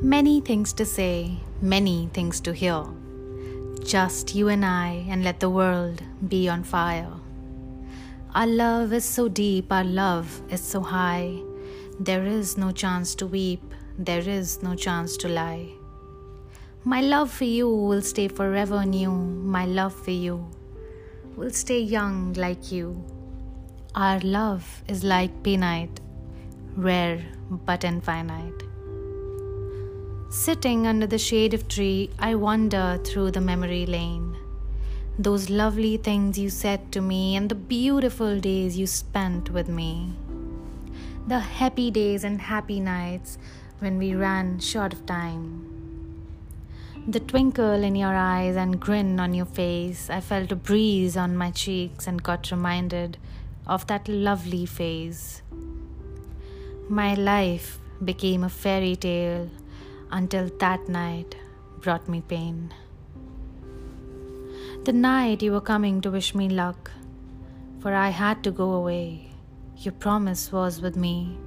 Many things to say, many things to hear. Just you and I, and let the world be on fire. Our love is so deep, our love is so high. There is no chance to weep, there is no chance to lie. My love for you will stay forever new. My love for you will stay young like you. Our love is like peanut, rare but infinite. Sitting under the shade of tree, I wander through the memory lane. Those lovely things you said to me and the beautiful days you spent with me. The happy days and happy nights when we ran short of time. The twinkle in your eyes and grin on your face, I felt a breeze on my cheeks and got reminded of that lovely phase. My life became a fairy tale until that night brought me pain. The night you were coming to wish me luck, for I had to go away. Your promise was with me.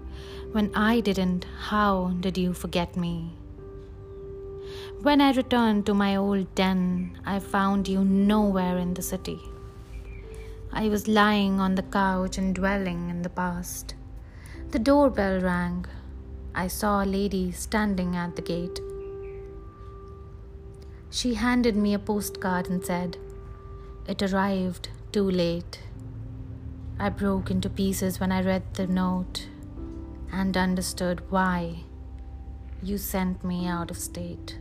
When I didn't, how did you forget me? When I returned to my old den, I found you nowhere in the city. I was lying on the couch and dwelling in the past. The doorbell rang. I saw a lady standing at the gate. She handed me a postcard and said, It arrived too late. I broke into pieces when I read the note and understood why you sent me out of state.